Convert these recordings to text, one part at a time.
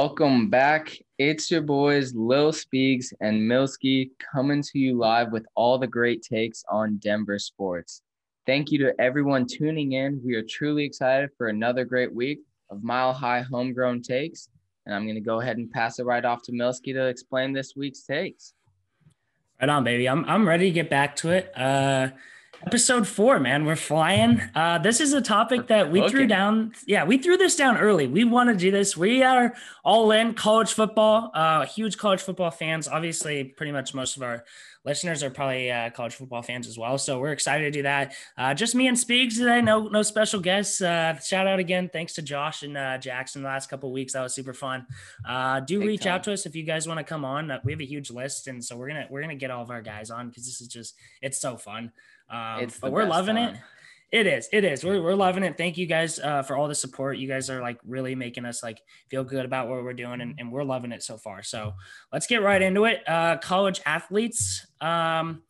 Welcome back. It's your boys Lil Speaks and Milski coming to you live with all the great takes on Denver sports. Thank you to everyone tuning in. We are truly excited for another great week of mile high homegrown takes. And I'm going to go ahead and pass it right off to Milski to explain this week's takes. Right on, baby. I'm, I'm ready to get back to it. Uh, Episode four, man, we're flying. Uh, this is a topic that we okay. threw down. Yeah, we threw this down early. We want to do this. We are all in college football. Uh, huge college football fans. Obviously, pretty much most of our listeners are probably uh, college football fans as well. So we're excited to do that. Uh, just me and Speaks today. No, no special guests. Uh, shout out again. Thanks to Josh and uh, Jackson the last couple weeks. That was super fun. Uh, do Big reach time. out to us if you guys want to come on. Uh, we have a huge list, and so we're gonna we're gonna get all of our guys on because this is just it's so fun. Um, it's but we're loving time. it. It is. It is. We're, we're loving it. Thank you guys uh, for all the support. You guys are like really making us like feel good about what we're doing, and, and we're loving it so far. So let's get right into it. Uh, college athletes, um,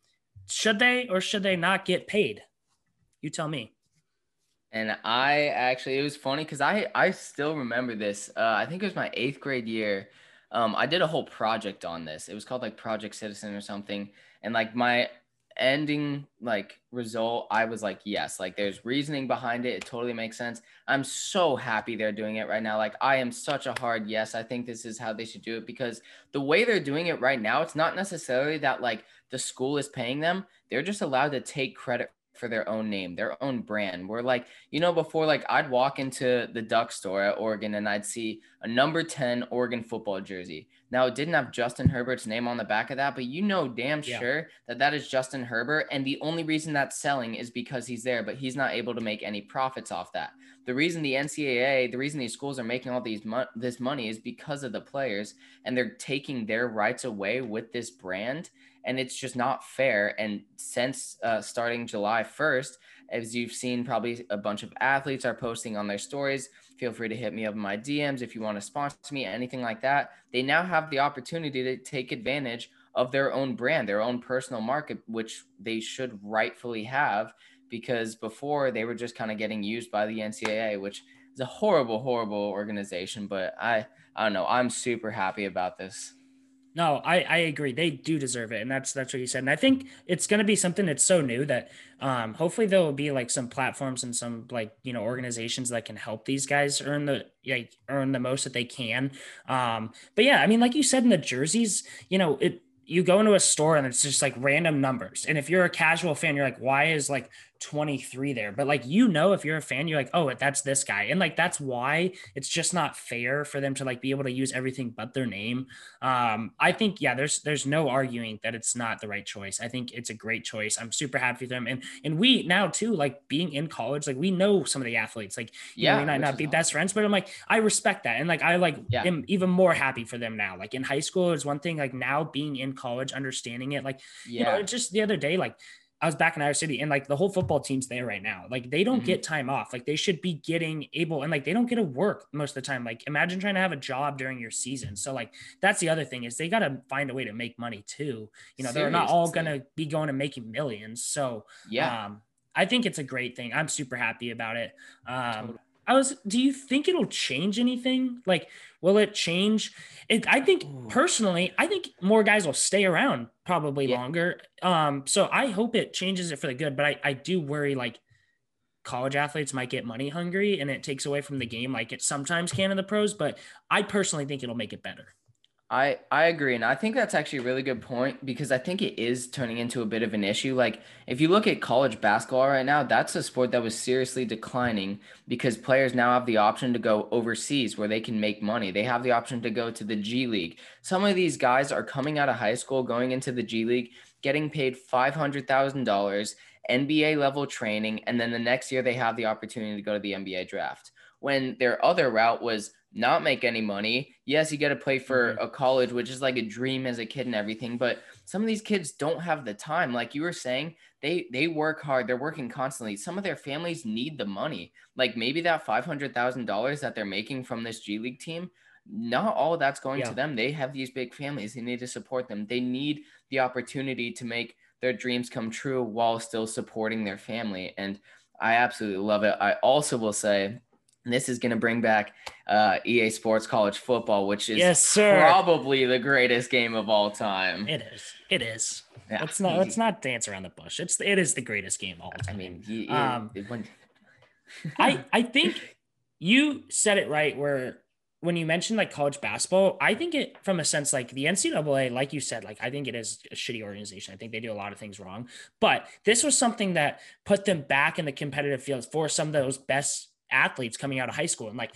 should they or should they not get paid? You tell me. And I actually, it was funny because I I still remember this. Uh, I think it was my eighth grade year. Um, I did a whole project on this. It was called like Project Citizen or something. And like my ending like result, I was like, yes, like there's reasoning behind it. It totally makes sense. I'm so happy they're doing it right now. Like I am such a hard yes. I think this is how they should do it because the way they're doing it right now, it's not necessarily that like the school is paying them. They're just allowed to take credit for their own name, their own brand. We're like, you know, before like I'd walk into the duck store at Oregon and I'd see a number 10 Oregon football jersey. Now it didn't have Justin Herbert's name on the back of that, but you know damn yeah. sure that that is Justin Herbert and the only reason that's selling is because he's there, but he's not able to make any profits off that. The reason the NCAA, the reason these schools are making all these mo- this money is because of the players and they're taking their rights away with this brand and it's just not fair. And since uh, starting July 1st, as you've seen, probably a bunch of athletes are posting on their stories. Feel free to hit me up in my DMs if you want to sponsor me, anything like that. They now have the opportunity to take advantage of their own brand, their own personal market, which they should rightfully have because before they were just kind of getting used by the NCAA, which is a horrible, horrible organization. But I, I don't know. I'm super happy about this. No, I, I agree. They do deserve it. And that's that's what you said. And I think it's gonna be something that's so new that um hopefully there will be like some platforms and some like you know organizations that can help these guys earn the like earn the most that they can. Um but yeah, I mean like you said in the jerseys, you know, it you go into a store and it's just like random numbers. And if you're a casual fan, you're like, why is like 23 there? But like, you know, if you're a fan, you're like, oh, that's this guy. And like, that's why it's just not fair for them to like be able to use everything but their name. Um, I think, yeah, there's, there's no arguing that it's not the right choice. I think it's a great choice. I'm super happy for them. And, and we now too, like being in college, like we know some of the athletes, like, yeah, know, we might not be awesome. best friends, but I'm like, I respect that. And like, I like yeah. am even more happy for them now. Like in high school is one thing, like now being in college, understanding it. Like, yeah, you know, just the other day, like I was back in Iowa City and like the whole football team's there right now. Like they don't mm-hmm. get time off. Like they should be getting able and like they don't get to work most of the time. Like imagine trying to have a job during your season. So like that's the other thing is they got to find a way to make money too. You know, Seriously. they're not all going to be going and making millions. So yeah, um, I think it's a great thing. I'm super happy about it. Um, totally. I was, do you think it'll change anything? Like, will it change? It, I think Ooh. personally, I think more guys will stay around probably yeah. longer. Um, so I hope it changes it for the good, but I, I do worry like college athletes might get money hungry and it takes away from the game like it sometimes can in the pros, but I personally think it'll make it better. I I agree, and I think that's actually a really good point because I think it is turning into a bit of an issue. Like if you look at college basketball right now, that's a sport that was seriously declining because players now have the option to go overseas where they can make money. They have the option to go to the G League. Some of these guys are coming out of high school, going into the G League, getting paid five hundred thousand dollars, NBA level training, and then the next year they have the opportunity to go to the NBA draft. When their other route was not make any money. Yes, you get to play for mm-hmm. a college, which is like a dream as a kid and everything, but some of these kids don't have the time. Like you were saying, they they work hard, they're working constantly. Some of their families need the money. Like maybe that $500,000 that they're making from this G League team, not all of that's going yeah. to them. They have these big families. They need to support them. They need the opportunity to make their dreams come true while still supporting their family. And I absolutely love it. I also will say this is going to bring back uh, EA Sports College Football, which is yes, sir. probably the greatest game of all time. It is. It is. Yeah, let's not let's not dance around the bush. It's it is the greatest game of all time. I mean, you, um, I I think you said it right. Where when you mentioned like college basketball, I think it from a sense like the NCAA, like you said, like I think it is a shitty organization. I think they do a lot of things wrong. But this was something that put them back in the competitive field for some of those best athletes coming out of high school. And like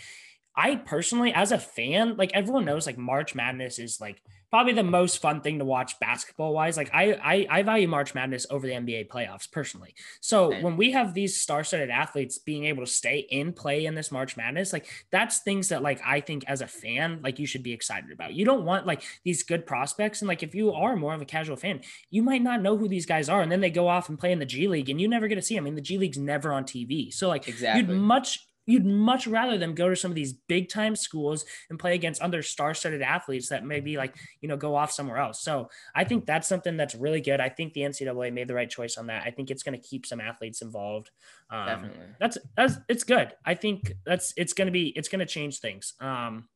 I personally, as a fan, like everyone knows, like March Madness is like probably the most fun thing to watch basketball wise. Like I, I, I value March Madness over the NBA playoffs personally. So when we have these star-studded athletes being able to stay in play in this March Madness, like that's things that like I think as a fan, like you should be excited about. You don't want like these good prospects, and like if you are more of a casual fan, you might not know who these guys are, and then they go off and play in the G League, and you never get to see them. I mean, the G League's never on TV, so like exactly. you'd much You'd much rather them go to some of these big time schools and play against other star studded athletes that maybe like, you know, go off somewhere else. So I think that's something that's really good. I think the NCAA made the right choice on that. I think it's going to keep some athletes involved. Um, Definitely. That's, that's, it's good. I think that's, it's going to be, it's going to change things. Um,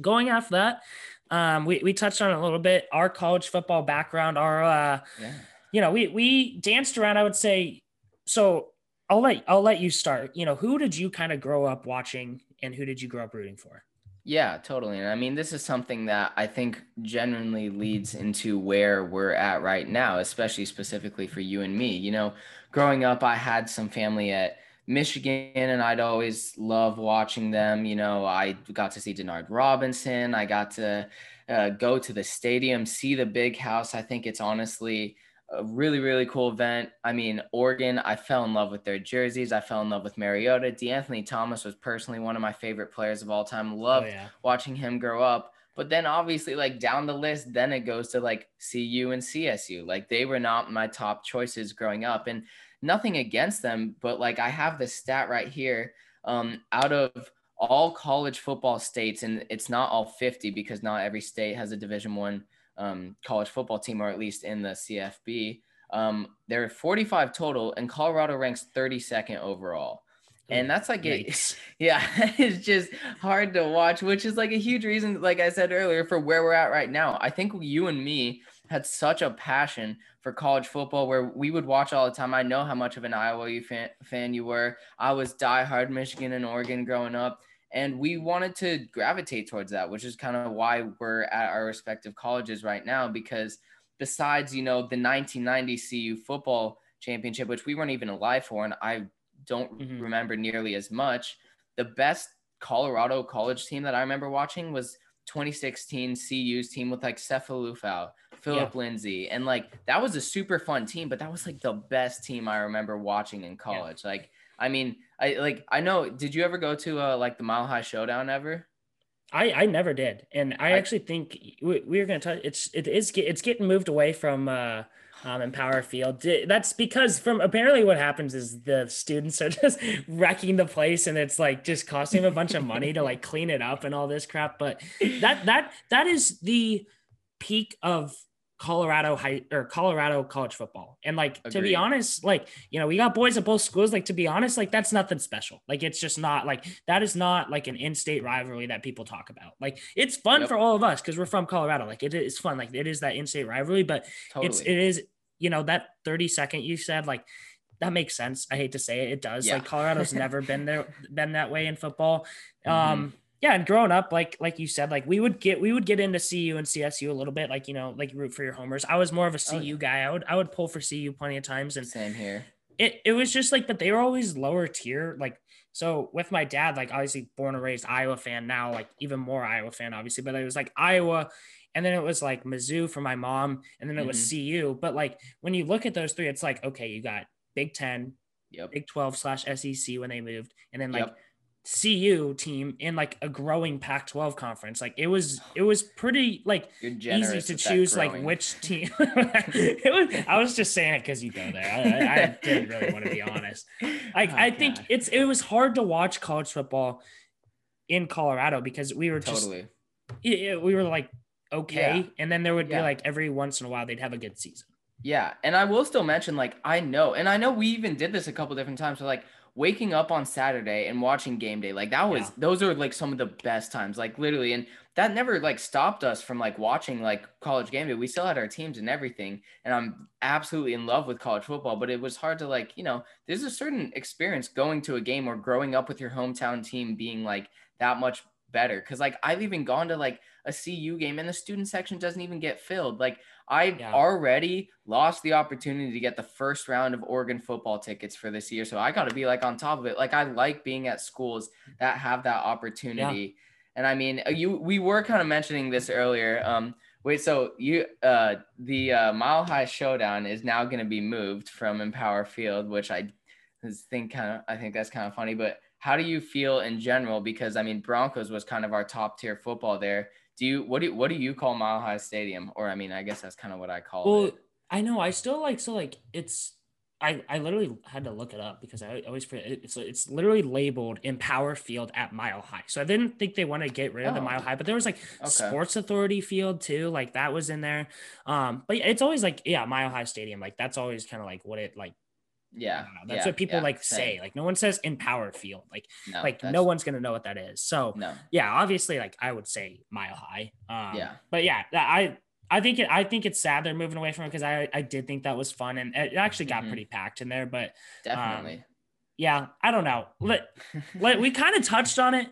going after that, um, we, we touched on it a little bit, our college football background, our, uh, yeah. you know, we, we danced around, I would say, so I'll let I'll let you start. You know, who did you kind of grow up watching and who did you grow up rooting for? Yeah, totally. And I mean, this is something that I think genuinely leads into where we're at right now, especially specifically for you and me. You know, growing up, I had some family at Michigan and I'd always love watching them. You know, I got to see Denard Robinson. I got to uh, go to the stadium, see the big house. I think it's honestly a really really cool event. I mean, Oregon, I fell in love with their jerseys. I fell in love with Mariota. DeAnthony Thomas was personally one of my favorite players of all time. Loved oh, yeah. watching him grow up. But then obviously like down the list, then it goes to like CU and CSU. Like they were not my top choices growing up. And nothing against them, but like I have this stat right here. Um, out of all college football states, and it's not all 50 because not every state has a division one um, college football team, or at least in the CFB. Um, there are 45 total, and Colorado ranks 32nd overall. And that's like it, yeah, it's just hard to watch, which is like a huge reason, like I said earlier, for where we're at right now. I think you and me had such a passion for college football where we would watch all the time. I know how much of an Iowa fan, fan you were. I was diehard Michigan and Oregon growing up. And we wanted to gravitate towards that, which is kind of why we're at our respective colleges right now. Because besides, you know, the 1990 CU football championship, which we weren't even alive for, and I don't mm-hmm. remember nearly as much, the best Colorado college team that I remember watching was 2016 CU's team with like Sefo Liufau, Phillip yeah. Lindsay, and like that was a super fun team. But that was like the best team I remember watching in college. Yeah. Like I mean, I like I know. Did you ever go to uh, like the Mile High Showdown ever? I I never did, and I, I actually think we, we are gonna touch. It's it is it's getting moved away from. uh um, Empower Field. That's because from apparently what happens is the students are just wrecking the place and it's like just costing them a bunch of money to like clean it up and all this crap. But that that that is the peak of Colorado high or Colorado college football. And like Agreed. to be honest, like you know, we got boys at both schools. Like to be honest, like that's nothing special. Like it's just not like that is not like an in-state rivalry that people talk about. Like it's fun yep. for all of us because we're from Colorado. Like it is fun. Like it is that in-state rivalry, but totally. it's it is you know that 30 second you said like that makes sense. I hate to say it, it does. Yeah. Like Colorado's never been there been that way in football. Mm-hmm. Um yeah, and growing up, like like you said, like we would get we would get into CU and CSU a little bit, like you know, like root for your homers. I was more of a CU oh, yeah. guy. I would I would pull for CU plenty of times, and same here. It it was just like, but they were always lower tier. Like so, with my dad, like obviously born and raised Iowa fan now, like even more Iowa fan, obviously. But it was like Iowa, and then it was like Mizzou for my mom, and then it mm-hmm. was CU. But like when you look at those three, it's like okay, you got Big Ten, yep. Big Twelve slash SEC when they moved, and then like. Yep CU team in like a growing Pac-12 conference. Like it was, it was pretty like easy to choose like which team. it was. I was just saying it because you go there. I, I, didn't really want to be honest. Like oh, I God. think it's it was hard to watch college football in Colorado because we were just totally. It, we were like okay, yeah. and then there would yeah. be like every once in a while they'd have a good season. Yeah, and I will still mention like I know, and I know we even did this a couple different times. So like waking up on Saturday and watching game day, like that was yeah. those are like some of the best times, like literally. And that never like stopped us from like watching like college game day. We still had our teams and everything. And I'm absolutely in love with college football, but it was hard to like, you know, there's a certain experience going to a game or growing up with your hometown team being like that much better. Cause like I've even gone to like a CU game and the student section doesn't even get filled. Like I yeah. already lost the opportunity to get the first round of Oregon football tickets for this year. So I got to be like on top of it. Like I like being at schools that have that opportunity. Yeah. And I mean, uh, you we were kind of mentioning this earlier. Um, wait, so you uh the uh, Mile High Showdown is now going to be moved from Empower Field, which I think kind of I think that's kind of funny. But how do you feel in general? Because I mean, Broncos was kind of our top tier football there do you what do you, what do you call Mile High Stadium? Or I mean, I guess that's kind of what I call well, it. I know. I still like so like it's. I, I literally had to look it up because I always forget. It's it's literally labeled Empower Field at Mile High. So I didn't think they want to get rid of oh. the Mile High, but there was like okay. Sports Authority Field too, like that was in there. Um, but it's always like yeah, Mile High Stadium, like that's always kind of like what it like yeah. That's yeah, what people yeah, like same. say. Like no one says Empower Field. Like no, like no one's gonna know what that is. So no. yeah, obviously like I would say mile high. Um, yeah. But yeah, I I think it I think it's sad they're moving away from it because I I did think that was fun and it actually got mm-hmm. pretty packed in there. But definitely. Um, yeah, I don't know. Let, let we kind of touched on it.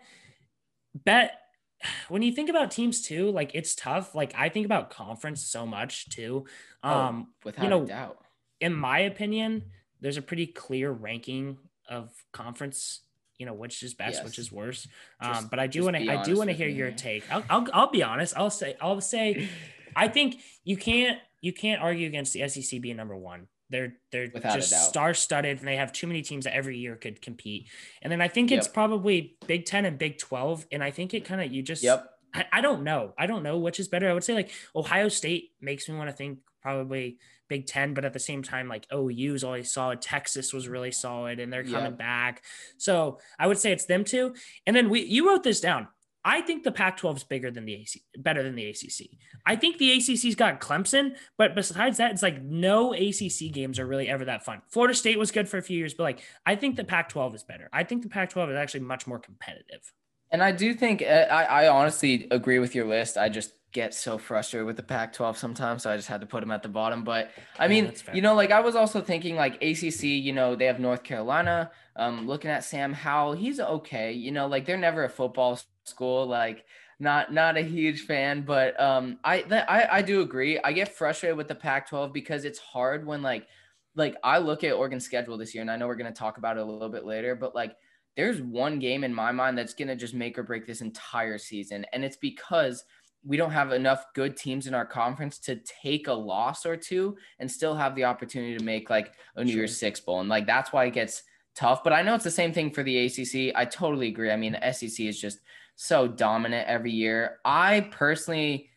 Bet when you think about teams too, like it's tough. Like I think about conference so much too. Oh, um, oh, without you know, doubt. In my opinion, there's a pretty clear ranking of conference you know which is best yes. which is worse. Um, but i do want to i do want to hear me. your take. I'll, I'll, I'll be honest. I'll say i'll say i think you can't you can't argue against the sec being number one. They're they're Without just star studded and they have too many teams that every year could compete. And then i think it's yep. probably big 10 and big 12 and i think it kind of you just yep. I, I don't know. I don't know which is better. I would say like ohio state makes me want to think probably Big Ten, but at the same time, like OU is always solid. Texas was really solid, and they're coming back. So I would say it's them two. And then we, you wrote this down. I think the Pac-12 is bigger than the AC, better than the ACC. I think the ACC's got Clemson, but besides that, it's like no ACC games are really ever that fun. Florida State was good for a few years, but like I think the Pac-12 is better. I think the Pac-12 is actually much more competitive. And I do think uh, I, I honestly agree with your list. I just get so frustrated with the Pac 12 sometimes. So I just had to put them at the bottom. But I mean, yeah, you know, like I was also thinking like ACC, you know, they have North Carolina. Um, looking at Sam Howell, he's okay. You know, like they're never a football school. Like, not not a huge fan, but um, I I I do agree. I get frustrated with the Pac-12 because it's hard when like like I look at Oregon's schedule this year, and I know we're gonna talk about it a little bit later, but like there's one game in my mind that's gonna just make or break this entire season, and it's because we don't have enough good teams in our conference to take a loss or two and still have the opportunity to make like a New sure. Year's Six bowl. And like that's why it gets tough. But I know it's the same thing for the ACC. I totally agree. I mean, the SEC is just so dominant every year. I personally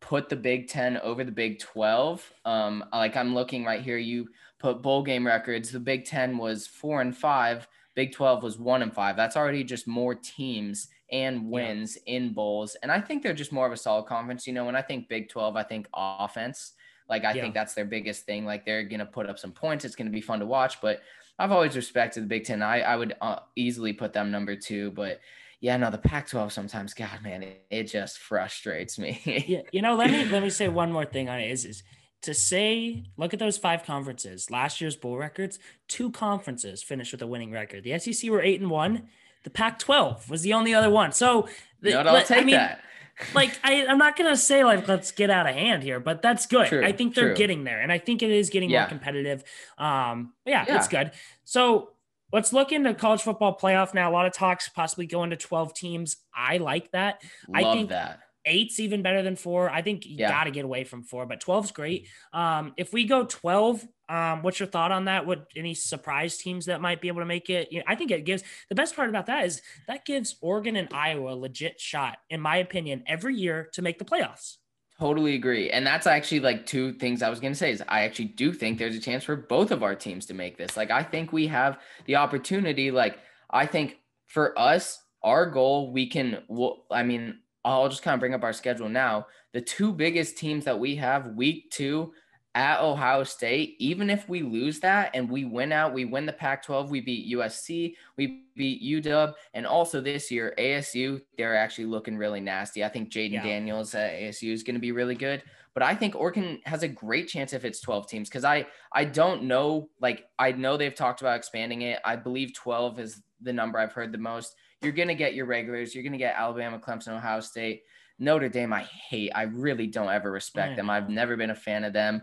put the Big Ten over the Big 12. Um, like I'm looking right here, you put bowl game records. The Big Ten was four and five. Big 12 was one and five. That's already just more teams and wins yeah. in bowls. And I think they're just more of a solid conference. You know, when I think Big 12, I think offense. Like, I yeah. think that's their biggest thing. Like, they're going to put up some points. It's going to be fun to watch. But I've always respected the Big 10. I, I would uh, easily put them number two. But yeah, no, the Pac 12 sometimes, God, man, it, it just frustrates me. yeah. You know, let me, let me say one more thing on it is, is, to say, look at those five conferences. Last year's bowl records, two conferences finished with a winning record. The SEC were eight and one. The Pac-12 was the only other one. So the, I'll take I mean, that. like I, I'm not gonna say like let's get out of hand here, but that's good. True, I think they're true. getting there, and I think it is getting yeah. more competitive. Um, yeah, yeah, it's good. So let's look into college football playoff now. A lot of talks possibly going to 12 teams. I like that. Love I think that eight's even better than four. I think you yeah. got to get away from four, but 12's great. Um, if we go 12, um, what's your thought on that? What any surprise teams that might be able to make it? You know, I think it gives the best part about that is that gives Oregon and Iowa a legit shot, in my opinion, every year to make the playoffs. Totally agree. And that's actually like two things I was going to say is I actually do think there's a chance for both of our teams to make this. Like I think we have the opportunity like I think for us our goal we can I mean I'll just kind of bring up our schedule now. The two biggest teams that we have week two at Ohio State, even if we lose that and we win out, we win the Pac 12, we beat USC, we beat UW, and also this year, ASU, they're actually looking really nasty. I think Jayden yeah. Daniels at ASU is going to be really good. But I think Oregon has a great chance if it's 12 teams because I I don't know like I know they've talked about expanding it. I believe 12 is the number I've heard the most. You're gonna get your regulars. You're gonna get Alabama, Clemson, Ohio State. Notre Dame, I hate. I really don't ever respect them. I've never been a fan of them.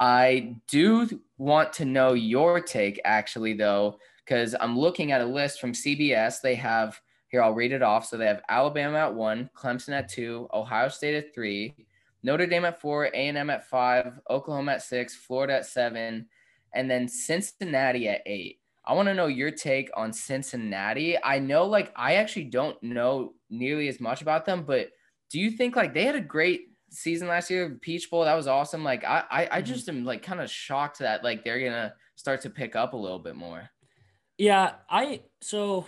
I do want to know your take, actually, though, because I'm looking at a list from CBS. They have here, I'll read it off. So they have Alabama at one, Clemson at two, Ohio State at three, Notre Dame at four, A&M at five, Oklahoma at six, Florida at seven, and then Cincinnati at eight. I want to know your take on Cincinnati. I know, like, I actually don't know nearly as much about them, but do you think like they had a great season last year, Peach Bowl? That was awesome. Like, I, I, I mm-hmm. just am like kind of shocked that like they're gonna start to pick up a little bit more. Yeah, I so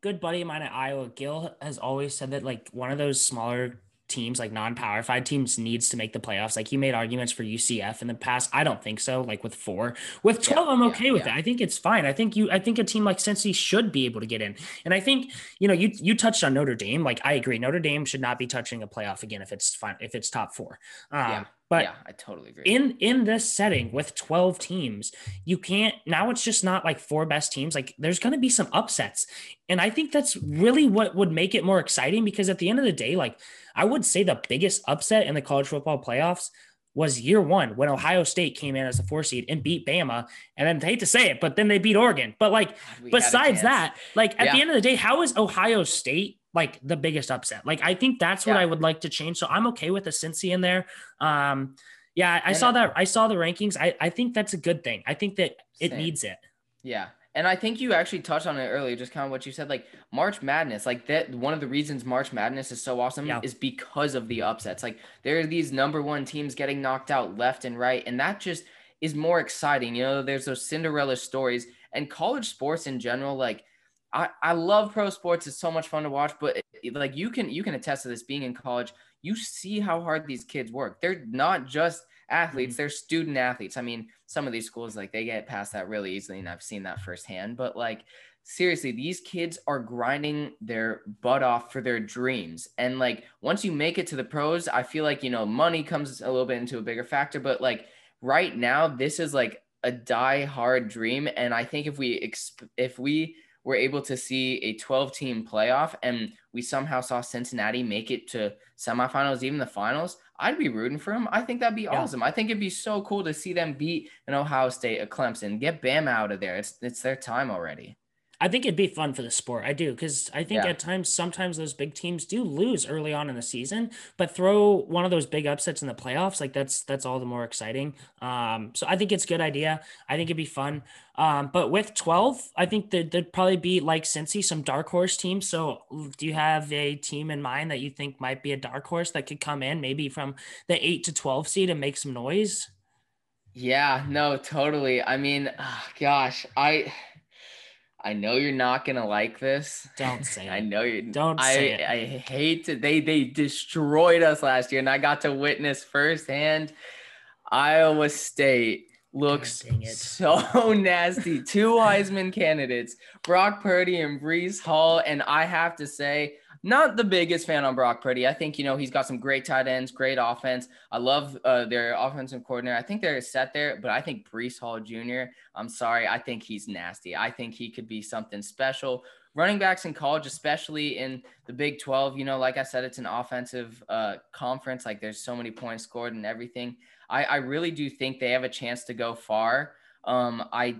good buddy of mine at Iowa, Gil, has always said that like one of those smaller teams, like non-power five teams, needs to make the playoffs. Like you made arguments for UCF in the past. I don't think so. Like with four, with twelve, yeah, I'm okay yeah, with yeah. it. I think it's fine. I think you, I think a team like Cincy should be able to get in. And I think you know, you you touched on Notre Dame. Like I agree, Notre Dame should not be touching a playoff again if it's fine if it's top four. Um, yeah. But yeah, I totally agree. In in this setting with 12 teams, you can't now it's just not like four best teams. Like there's going to be some upsets. And I think that's really what would make it more exciting because at the end of the day, like I would say the biggest upset in the college football playoffs was year one when Ohio State came in as a four seed and beat Bama. And then I hate to say it, but then they beat Oregon. But like, God, besides that, like at yeah. the end of the day, how is Ohio State like the biggest upset? Like, I think that's what. I would like to change. So I'm okay with a Cincy in there. Um, yeah, I and saw that. I saw the rankings. I, I think that's a good thing. I think that it same. needs it. Yeah. And I think you actually touched on it earlier, just kind of what you said, like March Madness, like that. One of the reasons March Madness is so awesome yeah. is because of the upsets. Like there are these number one teams getting knocked out left and right, and that just is more exciting. You know, there's those Cinderella stories and college sports in general. Like I, I love pro sports; it's so much fun to watch. But it, like you can you can attest to this being in college. You see how hard these kids work. They're not just athletes, mm-hmm. they're student athletes. I mean, some of these schools like they get past that really easily, and I've seen that firsthand. But like seriously, these kids are grinding their butt off for their dreams. And like once you make it to the pros, I feel like you know money comes a little bit into a bigger factor. But like right now, this is like a die hard dream. And I think if we exp- if we were able to see a 12 team playoff and we somehow saw Cincinnati make it to semifinals, even the finals, I'd be rooting for them. I think that'd be yeah. awesome. I think it'd be so cool to see them beat an Ohio State, a Clemson, get Bam out of there. It's it's their time already. I think it'd be fun for the sport. I do because I think yeah. at times sometimes those big teams do lose early on in the season, but throw one of those big upsets in the playoffs, like that's that's all the more exciting. Um, so I think it's a good idea. I think it'd be fun. Um, but with twelve, I think that there'd probably be like Cincy, some dark horse teams. So do you have a team in mind that you think might be a dark horse that could come in maybe from the eight to twelve seed and make some noise? Yeah, no, totally. I mean, oh, gosh, I I know you're not gonna like this. Don't say it. I know you don't I, say it. I hate to they they destroyed us last year, and I got to witness firsthand. Iowa State looks so nasty. Two Heisman candidates, Brock Purdy and Breece Hall, and I have to say, not the biggest fan on Brock Purdy. I think, you know, he's got some great tight ends, great offense. I love uh, their offensive coordinator. I think they're set there, but I think Breece Hall Jr., I'm sorry, I think he's nasty. I think he could be something special. Running backs in college, especially in the Big 12, you know, like I said, it's an offensive uh, conference. Like there's so many points scored and everything. I, I really do think they have a chance to go far. Um, I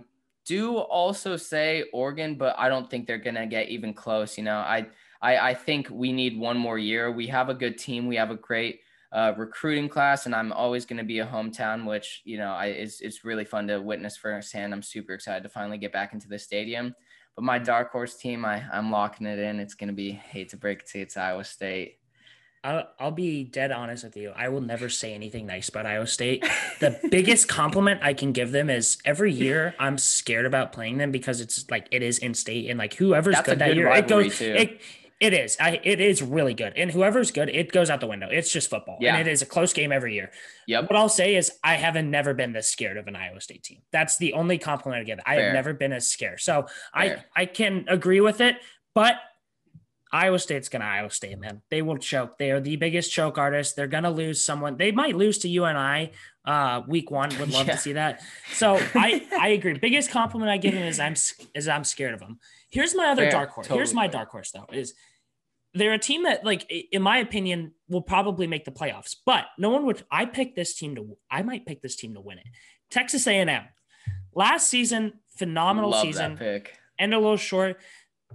do also say Oregon, but I don't think they're going to get even close. You know, I – I, I think we need one more year. We have a good team. We have a great uh, recruiting class, and I'm always going to be a hometown, which you know I, is it's really fun to witness firsthand. I'm super excited to finally get back into the stadium. But my dark horse team, I, I'm locking it in. It's going to be hate to break it to you, it's Iowa State. I'll, I'll be dead honest with you. I will never say anything nice about Iowa State. The biggest compliment I can give them is every year I'm scared about playing them because it's like it is in state and like whoever's That's good that year, it goes. It, It is. I, it is really good. And whoever's good, it goes out the window. It's just football. Yeah. And it is a close game every year. Yep. What I'll say is I haven't never been this scared of an Iowa State team. That's the only compliment I give. I Fair. have never been as scared. So I, Fair. I can agree with it, but Iowa State's gonna Iowa State, man. They will choke. They are the biggest choke artist. They're gonna lose someone. They might lose to you UNI uh week one. Would love Yeah. to see that. So I I agree. Biggest compliment I give him is I'm is I'm scared of him. Here's my other Fair. dark horse. Here's my fair. dark horse though. Is they're a team that, like, in my opinion, will probably make the playoffs. But no one would. I pick this team to. I might pick this team to win it. Texas A&M. Last season, phenomenal Love season. that pick. End a little short.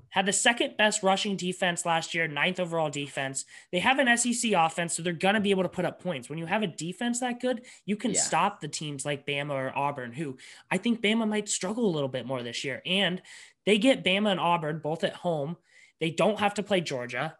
Had the second best rushing defense last year, ninth overall defense. They have an SEC offense, so they're gonna be able to put up points. When you have a defense that good, you can Yeah. stop the teams like Bama or Auburn, who I think Bama might struggle a little bit more this year. And they get Bama and Auburn both at home. They don't have to play Georgia.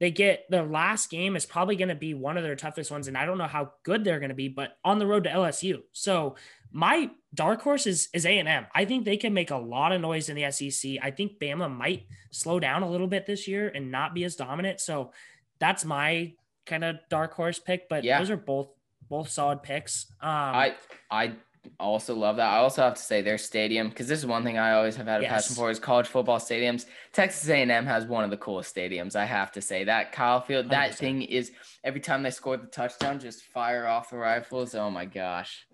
They get their last game is probably going to be one of their toughest ones, and I don't know how good they're going to be, but on the road to LSU. So my dark horse is is A and M. I think they can make a lot of noise in the SEC. I think Bama might slow down a little bit this year and not be as dominant. So that's my kind of dark horse pick. But Yeah. those are both both solid picks. Um, I I also love that. I also have to say their stadium because this is one thing I always have had a passion for is college football stadiums. Texas A&M has one of the coolest stadiums. I have to say that Kyle Field. That 100%. thing is every time they score the touchdown, just fire off the rifles. Oh my gosh.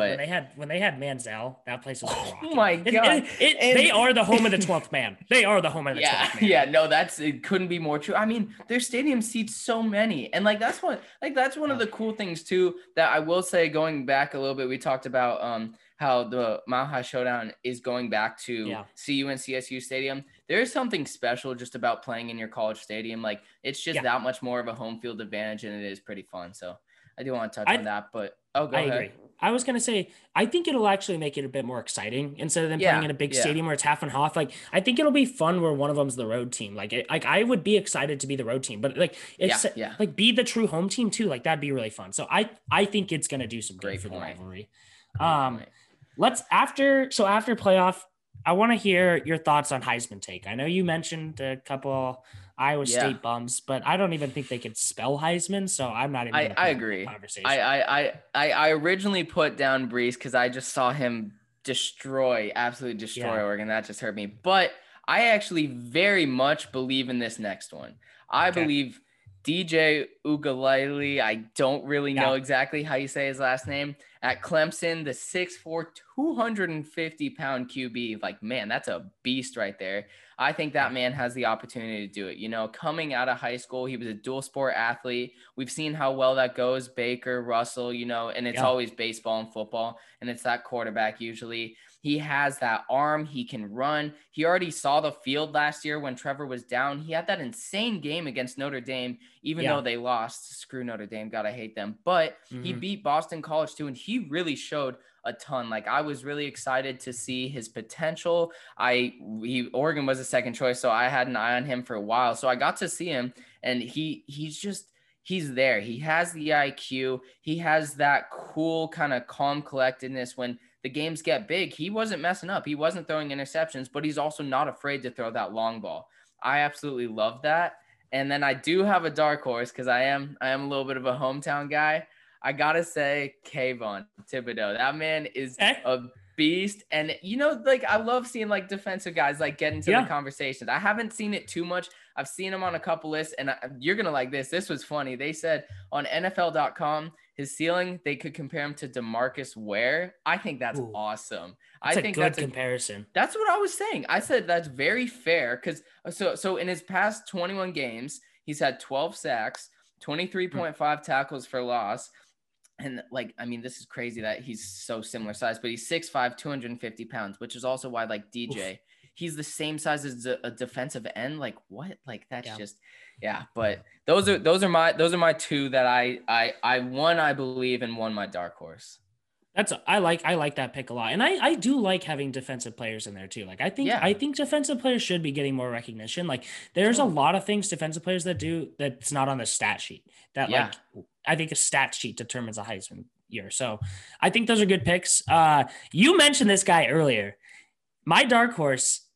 Dude, when they had when they had Manziel, that place was Oh rocking. my God. it- it- And- they are the home of the twelfth man. They are the home of the Yeah, twelfth man. yeah, no, that's it couldn't be more true. I mean, their stadium seats so many, and like that's one, like that's one of the cool things too. That I will say, going back a little bit, we talked about um how the Mile High Showdown is going back to Yeah. CU and CSU Stadium. There is something special just about playing in your college stadium. Like it's just Yeah. that much more of a home field advantage, and it is pretty fun. So I do want to touch I- on that, but oh, go I ahead. agree. I was gonna say I think it'll actually make it a bit more exciting instead of them Yeah, playing in a big yeah. stadium where it's half and half. Like I think it'll be fun where one of them's the road team. Like it, like I would be excited to be the road team, but like it's Yeah, yeah. like be the true home team too. Like that'd be really fun. So I I think it's gonna do some Great good for the rivalry. Great Um, point. let's after so after playoff. I want to hear your thoughts on Heisman take. I know you mentioned a couple Iowa Yeah. State bums, but I don't even think they could spell Heisman, so I'm not even. I- I put that in the agree. Conversation. I, I I I originally put down Breece because I just saw him destroy, absolutely destroy Yeah. Oregon. That just hurt me. But I actually very much believe in this next one. I Okay. believe DJ Ugalele. I don't really know exactly how you say his last name. At Clemson, the 6'4, 250 pound QB. Like, man, that's a beast right there. I think that man has the opportunity to do it. You know, coming out of high school, he was a dual sport athlete. We've seen how well that goes. Baker, Russell, you know, and it's Yeah. always baseball and football, and it's that quarterback usually. He has that arm. He can run. He already saw the field last year when Trevor was down. He had that insane game against Notre Dame, even Yeah. though they lost. Screw Notre Dame. God, I hate them. But he Mhm. beat Boston College too, and he really showed a ton. Like I was really excited to see his potential. I he Oregon was a second choice, so I had an eye on him for a while. So I got to see him, and he he's just he's there. He has the IQ. He has that cool kind of calm collectedness when the games get big. He wasn't messing up. He wasn't throwing interceptions, but he's also not afraid to throw that long ball. I absolutely love that. And then I do have a dark horse because I am I am a little bit of a hometown guy. I gotta say, Kayvon Thibodeaux. That man is Okay. a beast. And you know, like I love seeing like defensive guys like get into Yeah. the conversations. I haven't seen it too much. I've seen him on a couple lists, and I, you're gonna like this. This was funny. They said on NFL.com his ceiling they could compare him to DeMarcus Ware. I think that's Ooh. awesome. That's I a think good that's a comparison. that's what I was saying. I said that's very fair because so so in his past 21 games, he's had 12 sacks, hmm. 23.5 tackles for loss. And like, I mean, this is crazy that he's so similar size, but he's 6'5, 250 pounds, which is also why like DJ, he's the same size as a, a defensive end. Like what? Like that's Yeah. just yeah. But those are those are my those are my two that I I I one I believe and one my dark horse. That's I like I like that pick a lot, and I I do like having defensive players in there too. Like I think Yeah. I think defensive players should be getting more recognition. Like there's a lot of things defensive players that do that's not on the stat sheet. That Yeah. like I think a stat sheet determines a Heisman year. So I think those are good picks. Uh, you mentioned this guy earlier. My dark horse,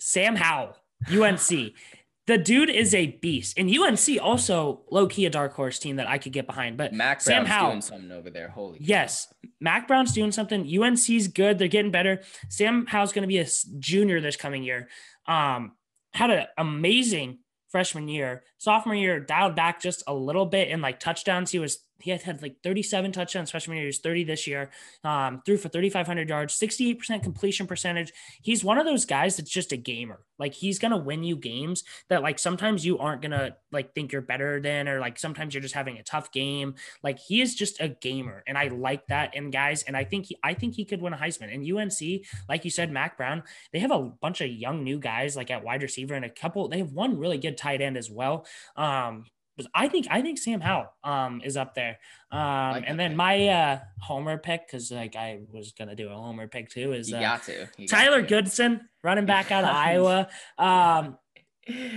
Sam Howell, UNC. the dude is a beast. And UNC also low key a dark horse team that I could get behind. But Mack Sam Brown's Howell, doing something over there. Holy. yes, Mack Brown's doing something. UNC's good. They're getting better. Sam Howell's going to be a junior this coming year. Um, had an amazing freshman year. Sophomore year dialed back just a little bit in like touchdowns. He was he had had like 37 touchdowns freshman year. He was 30 this year. Um, threw for 3,500 yards, 68% completion percentage. He's one of those guys that's just a gamer. Like he's gonna win you games that like sometimes you aren't gonna like think you're better than, or like sometimes you're just having a tough game. Like he is just a gamer, and I like that in guys. And I think he, I think he could win a Heisman. And UNC, like you said, Mack Brown, they have a bunch of young new guys like at wide receiver and a couple. They have one really good tight end as well. Um, but I think I think Sam Howell um is up there. Um, Like and then pick. my uh homer pick because like I was gonna do a homer pick too is You uh, got to. You got Tyler to. Goodson, running back out of Iowa. Um,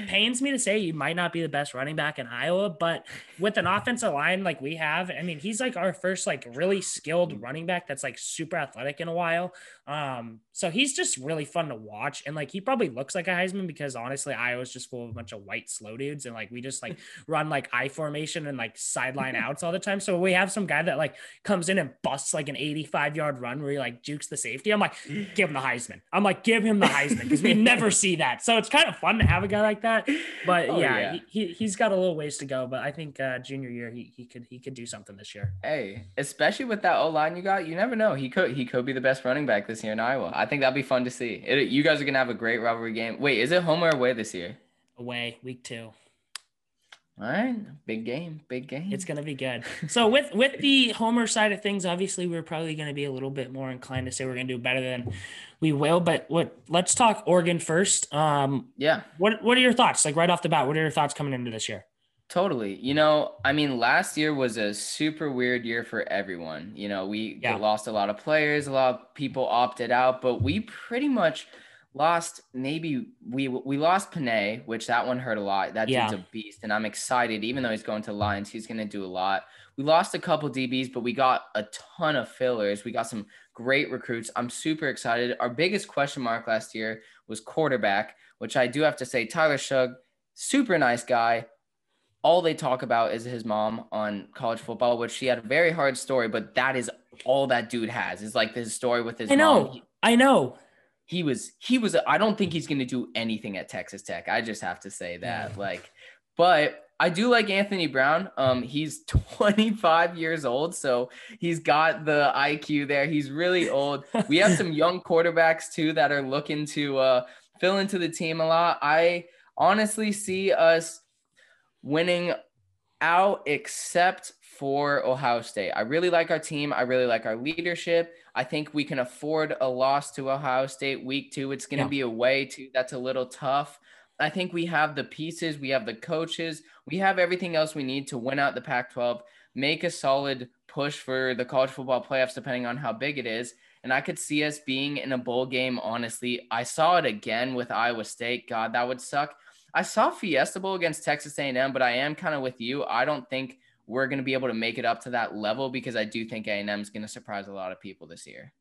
pains me to say you might not be the best running back in Iowa, but with an offensive line like we have, I mean, he's like our first like really skilled running back that's like super athletic in a while. Um, so he's just really fun to watch, and like he probably looks like a Heisman because honestly, Iowa's just full of a bunch of white slow dudes, and like we just like run like I formation and like sideline outs all the time. So we have some guy that like comes in and busts like an 85 yard run where he like jukes the safety. I'm like, give him the Heisman. I'm like, give him the Heisman because we never see that. So it's kind of fun to have a guy like that. But Oh, yeah, yeah. He, he he's got a little ways to go. But I think uh, junior year he, he could he could do something this year. Hey, especially with that O line you got, you never know. He could he could be the best running back this year in Iowa. I think that'd be fun to see. It, you guys are gonna have a great rivalry game. Wait, is it home or away this year? Away week two. All right, big game, big game. It's gonna be good. So with with the Homer side of things, obviously we're probably gonna be a little bit more inclined to say we're gonna do better than we will. But what let's talk Oregon first. Um, yeah. what what are your thoughts? Like right off the bat, what are your thoughts coming into this year? Totally. You know, I mean, last year was a super weird year for everyone. You know, we Yeah. lost a lot of players, a lot of people opted out, but we pretty much lost maybe we we lost Penei, which that one hurt a lot. That Yeah. dude's a beast, and I'm excited. Even though he's going to Lions, he's going to do a lot. We lost a couple DBs, but we got a ton of fillers. We got some great recruits. I'm super excited. Our biggest question mark last year was quarterback, which I do have to say, Tyler Shough, super nice guy all they talk about is his mom on college football, which she had a very hard story, but that is all that dude has is like his story with his I know, mom. I know. He was he was I don't think he's gonna do anything at Texas Tech. I just have to say that. Like, but I do like Anthony Brown. Um, he's 25 years old, so he's got the IQ there. He's really old. We have some young quarterbacks too that are looking to uh, fill into the team a lot. I honestly see us winning out except for Ohio State. I really like our team. I really like our leadership. I think we can afford a loss to Ohio State week two. It's going to Yeah. be away too. That's a little tough. I think we have the pieces, we have the coaches, we have everything else we need to win out the Pac 12, make a solid push for the college football playoffs, depending on how big it is. And I could see us being in a bowl game, honestly. I saw it again with Iowa State. God, that would suck. I saw Fiesta Bowl against Texas A&M, but I am kind of with you. I don't think we're going to be able to make it up to that level because I do think A&M is going to surprise a lot of people this year.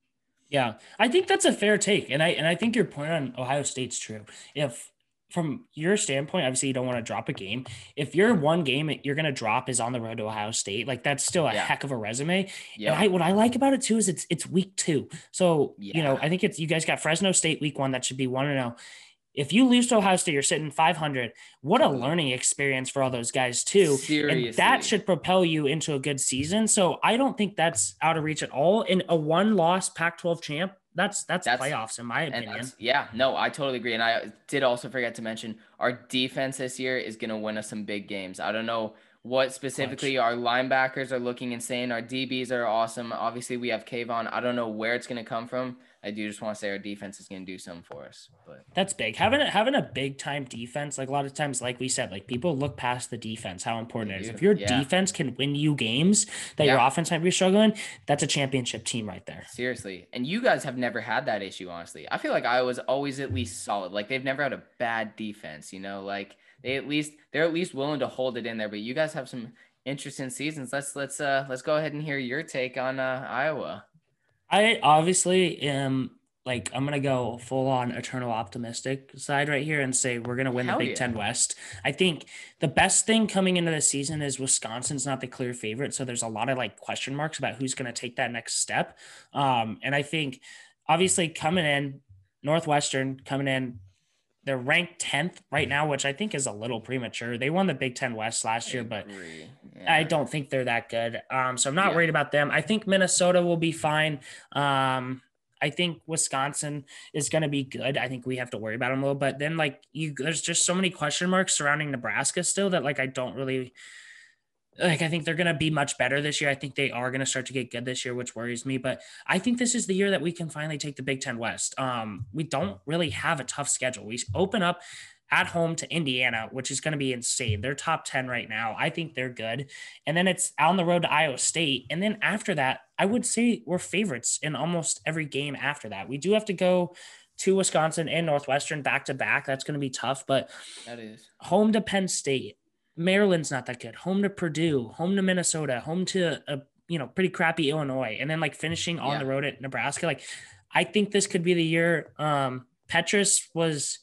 Yeah, I think that's a fair take, and I and I think your point on Ohio State's true. If from your standpoint, obviously you don't want to drop a game. If your one game you're going to drop is on the road to Ohio State, like that's still a Yeah. heck of a resume. Yeah. And I what I like about it too is it's it's week two. So you know I think it's you guys got Fresno State week one that should be one and zero. If you lose to Ohio State, you're sitting 500. What a mm-hmm. learning experience for all those guys too. Seriously. And that should propel you into a good season. So I don't think that's out of reach at all. In a one-loss Pac-12 champ, that's that's, That's- playoffs in my opinion. yeah, no, I totally agree. And I did also forget to mention our defense this year is going to win us some big games. I don't know what specifically our linebackers are looking insane. Our DBs are awesome. Obviously, we have Kayvon. I don't know where it's going to come from. I do just want to say our defense is going to do something for us. But That's big. Having a, having a big time defense, like a lot of times, like we said, like people look past the defense, how important it is. If your yeah. defense can win you games that your offense might be struggling, that's a championship team right there. seriously, and you guys have never had that issue, honestly. I feel like Iowa's always at least solid. Like they've never had a bad defense, you know, like they at least they're at least willing to hold it in there. But you guys have some interesting seasons. Let's let's uh let's go ahead and hear your take on uh Iowa. I obviously am like I'm gonna go full on eternal optimistic side right here and say we're gonna win Hell the Big yeah. Ten West. I think the best thing coming into the season is Wisconsin's not the clear favorite, so there's a lot of like question marks about who's gonna take that next step. Um, and I think obviously coming in Northwestern coming in. They're ranked 10th right now, which I think is a little premature. They won the Big Ten West last year, but Agree. I don't think they're that good. Um, so I'm not Yeah. worried about them. I think Minnesota will be fine. Um, I think Wisconsin is going to be good. I think we have to worry about them a little, but then like you, there's just so many question marks surrounding Nebraska still that like I don't really like. I think they're going to be much better this year. I think they are going to start to get good this year, which worries me. But I think this is the year that we can finally take the Big Ten West. Um, we don't really have a tough schedule. We open up at home to Indiana, which is going to be insane. They're top 10 right now. I think they're good. And then it's on the road to Iowa State. And then after that, I would say we're favorites in almost every game after that. We do have to go to Wisconsin and Northwestern back to back. That's going to be tough, but That is. home to Penn State. Maryland's not that good. Home to Purdue, home to Minnesota, home to a you know pretty crappy Illinois, and then like finishing on Yeah. the road at Nebraska. Like, I think this could be the year. Um, Petras was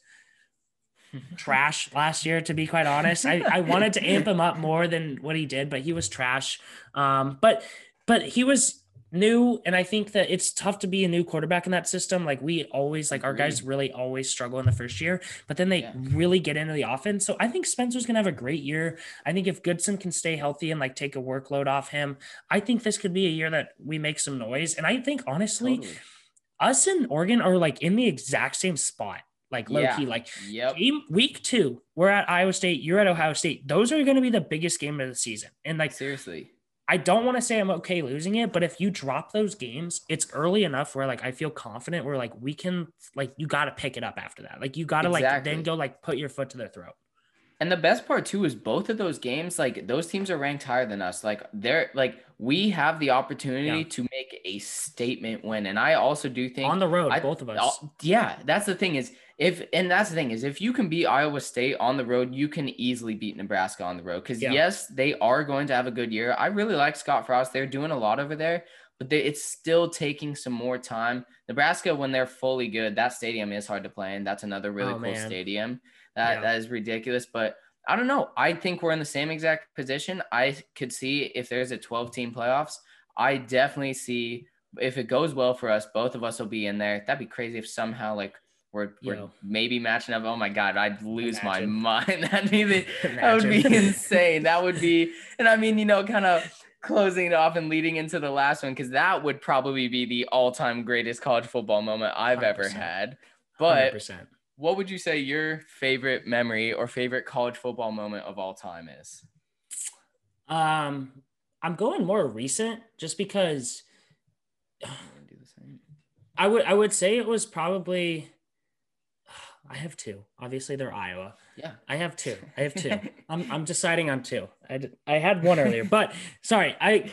trash last year, to be quite honest. I, I wanted to amp him up more than what he did, but he was trash. Um, but but he was new, and I think that it's tough to be a new quarterback in that system. Like we always like our mm-hmm. guys really always struggle in the first year, but then they Yeah. really get into the offense. So I think Spencer's gonna have a great year. I think if Goodson can stay healthy and like take a workload off him, I think this could be a year that we make some noise. And I think honestly, Totally. us and Oregon are like in the exact same spot. Like low Yeah. key, like Yep. game week two, we're at Iowa State, you're at Ohio State. Those are going to be the biggest game of the season. And like, Seriously. I don't want to say I'm okay losing it, but if you drop those games, it's early enough where like I feel confident where like we can like you got to pick it up after that. Like you got to like then go like put your foot to their throat. And the best part too is both of those games, like those teams are ranked higher than us. Like they're like we have the opportunity Yeah. to make a statement win. And I also do think On the road, I- both of us. Oh, yeah, that's the thing is if and that's the thing is if you can beat Iowa State on the road, you can easily beat Nebraska on the road. Because Yeah. yes, they are going to have a good year. I really like Scott Frost. They're doing a lot over there, but they, it's still taking some more time. Nebraska, when they're fully good, that stadium is hard to play in. That's another really Oh, cool man. stadium. That Yeah. that is ridiculous. But I don't know. I think we're in the same exact position. I could see if there's a 12 team playoffs. I definitely see if it goes well for us, both of us will be in there. That'd be crazy if somehow like we're, we're Yo. maybe matching up. Oh my god, I'd lose Imagine. my mind. That'd be the, that would be insane. That would be, and I mean, you know, kind of closing it off and leading into the last one because that would probably be the all-time greatest college football moment I've ever 100%. had. But 100%. What would you say your favorite memory or favorite college football moment of all time is? Um, I'm going more recent just because I'm do the same. I would I would say it was probably I have two. Obviously, they're Iowa. Yeah. I have two. I have two. I'm I'm deciding on two. I, I had one earlier, but sorry. I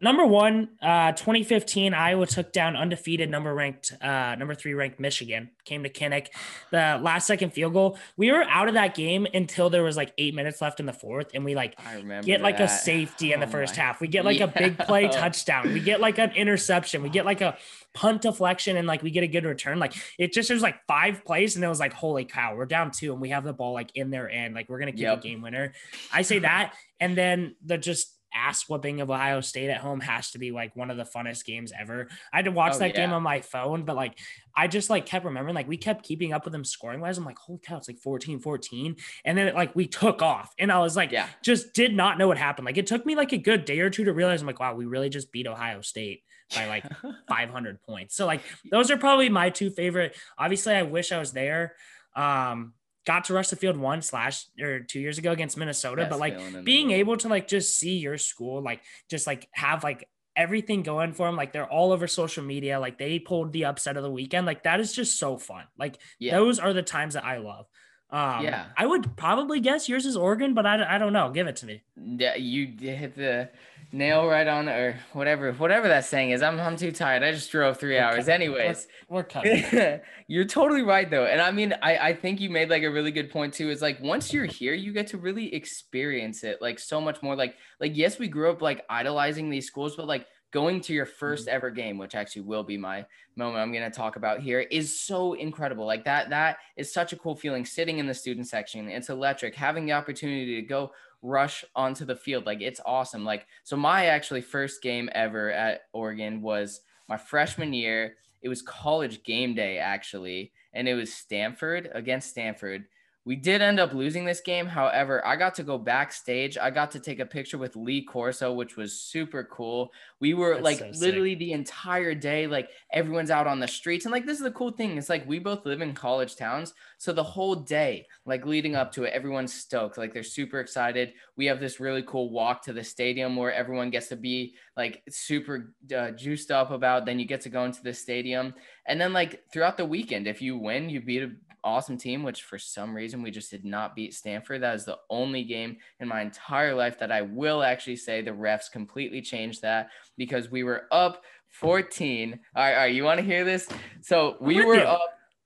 number one, uh, 2015, Iowa took down undefeated number ranked uh number three ranked Michigan. Came to Kinnick, the last second field goal. We were out of that game until there was like eight minutes left in the fourth, and we like I remember. get like a safety in the Oh first my- half. We get like a big play touchdown. We get like an interception. We get like a punt deflection and like we get a good return. Like it just there's like five plays and it was like, holy cow, we're down two and we have the ball like in their end. Like we're gonna keep Yep. a game winner. I say that. And then the just ass whooping of Ohio State at home has to be like one of the funnest games ever. I had to watch Oh, that game on my phone, but like I just like kept remembering, like we kept keeping up with them scoring wise. I'm like, holy cow, it's like 14 14. And then like we took off and I was like, Yeah. just did not know what happened. Like it took me like a good day or two to realize I'm like, wow, we really just beat Ohio State by like 500 points. So like those are probably my two favorite. Obviously, I wish I was there. Um, got to rush the field one slash or two years ago against Minnesota, Best but like feeling in the being able to like just see your school, like just like have like everything going for them. Like they're all over social media. Like they pulled the upset of the weekend. Like that is just so fun. Like Yeah. those are the times that I love. Um, Yeah. I would probably guess yours is Oregon, but I, I don't know. Give it to me. Yeah, you hit the nail right on, or whatever, whatever that saying is. I'm, I'm too tired. I just drove three We're hours. cut- Anyways, We're cutting. you're totally right though, and I mean, I, I think you made like a really good point too. Is like once you're here, you get to really experience it like so much more. Like, like yes, we grew up like idolizing these schools, but like going to your 1st mm-hmm. ever game, which actually will be my moment I'm going to talk about here, is so incredible. Like that, that is such a cool feeling sitting in the student section. It's electric. Having the opportunity to go rush onto the field, like it's awesome. Like, so my actually first game ever at Oregon was my freshman year. It was college game day, actually, and it was Stanford against Stanford we did end up losing this game. However, I got to go backstage. I got to take a picture with Lee Corso, which was super cool. We were That's like so literally the entire day, like everyone's out on the streets. And like, this is the cool thing. It's like we both live in college towns. So the whole day, like leading up to it, everyone's stoked. Like they're super excited. We have this really cool walk to the stadium where everyone gets to be like super uh, juiced up about. Then you get to go into the stadium. And then like throughout the weekend, if you win, you beat a awesome team, which for some reason we just did not beat Stanford. That is the only game in my entire life that I will actually say the refs completely changed that because we were up 14. All right, all right, you want to hear this? So we were up.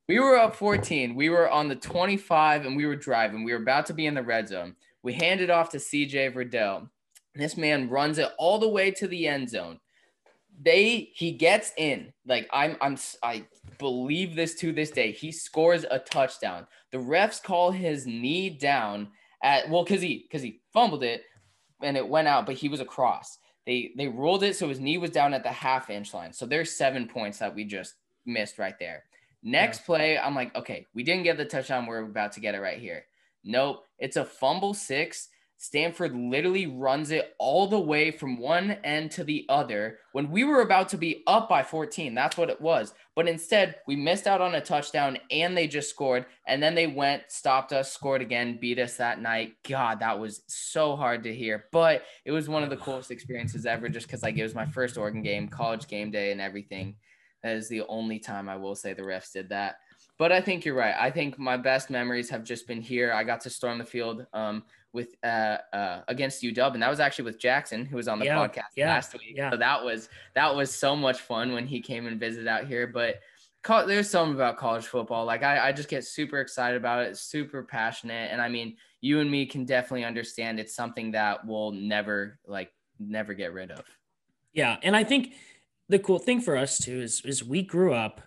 We were up 14. We were on the 25 and we were driving. We were about to be in the red zone. We handed off to CJ Verdell. This man runs it all the way to the end zone they he gets in. Like i'm i'm i believe this to this day. He scores a touchdown. The refs call his knee down at well because he because he fumbled it and it went out but he was across. They they ruled it so his knee was down at the half inch line. So there's seven points that we just missed right there. Next yeah. play i'm like okay we didn't get the touchdown we're about to get it right here. Nope it's a fumble six Stanford literally runs it all the way from one end to the other when we were about to be up by 14. That's what it was. But instead, we missed out on a touchdown and they just scored. And then they went, stopped us, scored again, beat us that night. God, that was so hard to hear. But it was one of the coolest experiences ever just because like it was my first Oregon game, college game day, and everything. That is the only time I will say the refs did that. But I think you're right. I think my best memories have just been here. I got to storm the field. Um, with uh, uh, against UW, and that was actually with Jackson, who was on the yeah, podcast yeah, last week. Yeah. So that was that was so much fun when he came and visited out here. But co- there's something about college football. Like I, I just get super excited about it, super passionate, and I mean, you and me can definitely understand it's something that we'll never like never get rid of. Yeah, and I think the cool thing for us too is is we grew up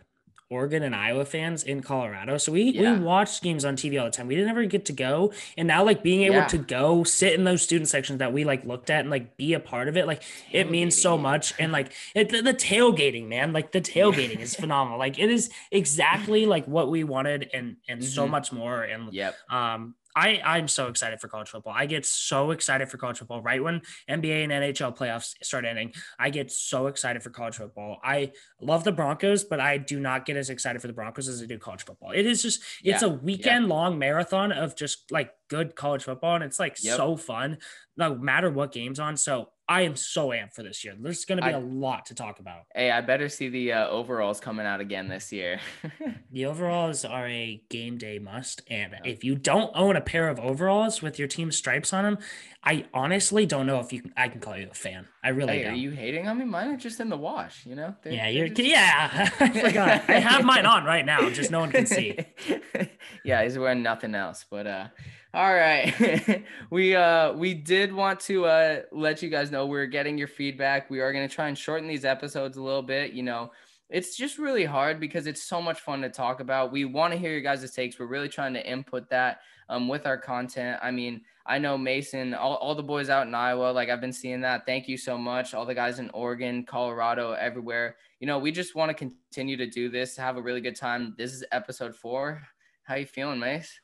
Oregon and Iowa fans in Colorado. So we, yeah. we watched games on TV all the time. We didn't ever get to go. And now like being able yeah. to go sit in those student sections that we like looked at and like be a part of it, like it means so much. And like it, the, the tailgating, man, like the tailgating is phenomenal. Like it is exactly like what we wanted and and mm-hmm. so much more. And yep. um I I'm so excited for college football. I get so excited for college football right when NBA and NHL playoffs start ending. I get so excited for college football. I love the Broncos, but I do not get as excited for the Broncos as I do college football. It is just it's yeah, a weekend yeah. long marathon of just like good college football and it's like yep. so fun no matter what game's on. So I am so amped for this year. There's going to be I, a lot to talk about. Hey, I better see the uh, overalls coming out again this year. the overalls are a game day must. And if you don't own a pair of overalls with your team stripes on them, I honestly don't know if you can, I can call you a fan. I really hey, don't. Are you hating on me? Mine are just in the wash, you know? They're, yeah, you're just... yeah. I forgot. I have mine on right now, just no one can see. yeah, he's wearing nothing else, but uh all right. we uh we did want to uh let you guys know we're getting your feedback. We are going to try and shorten these episodes a little bit, you know. It's just really hard because it's so much fun to talk about. We want to hear your guys' takes. We're really trying to input that um with our content. I mean, I know Mason, all, all the boys out in Iowa, like I've been seeing that. Thank you so much. All the guys in Oregon, Colorado, everywhere. You know, we just want to continue to do this, have a really good time. This is episode four. How you feeling, Mace?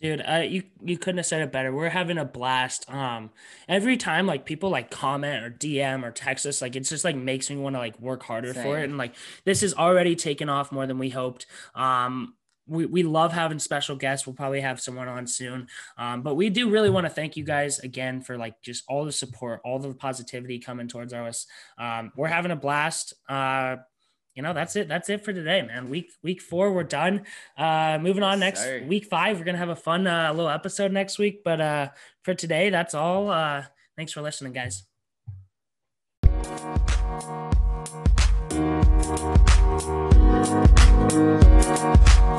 Dude, uh, you you couldn't have said it better. We're having a blast. Um, every time like people like comment or DM or text us, like it's just like makes me want to like work harder Same. for it. And like this is already taken off more than we hoped. Um, we, we love having special guests. We'll probably have someone on soon. Um, but we do really want to thank you guys again for like just all the support, all the positivity coming towards us. Um, we're having a blast. Uh, you know that's it that's it for today man week week four we're done uh moving on next Sorry. week five we're gonna have a fun uh, little episode next week but uh for today that's all uh thanks for listening guys.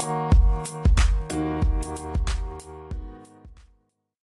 Bye.